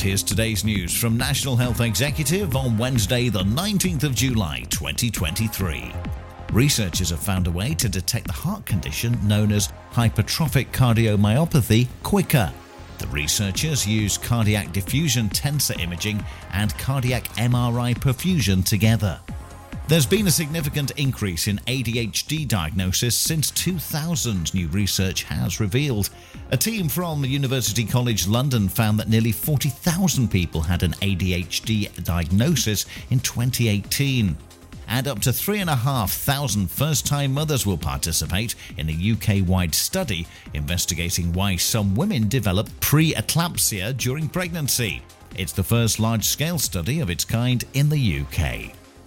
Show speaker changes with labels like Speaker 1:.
Speaker 1: here's today's news from National Health Executive on Wednesday, the 19th of July, 2023. Researchers have found a way to detect the heart condition known as hypertrophic cardiomyopathy quicker. The researchers used cardiac diffusion tensor imaging and cardiac MRI perfusion together. There's been a significant increase in ADHD diagnosis since 2000, new research has revealed. A team from University College London found that nearly 40,000 people had an ADHD diagnosis in 2018 and up to 3,500 first time mothers will participate in a UK wide study investigating why some women develop preeclampsia during pregnancy. It's the first large scale study of its kind in the UK.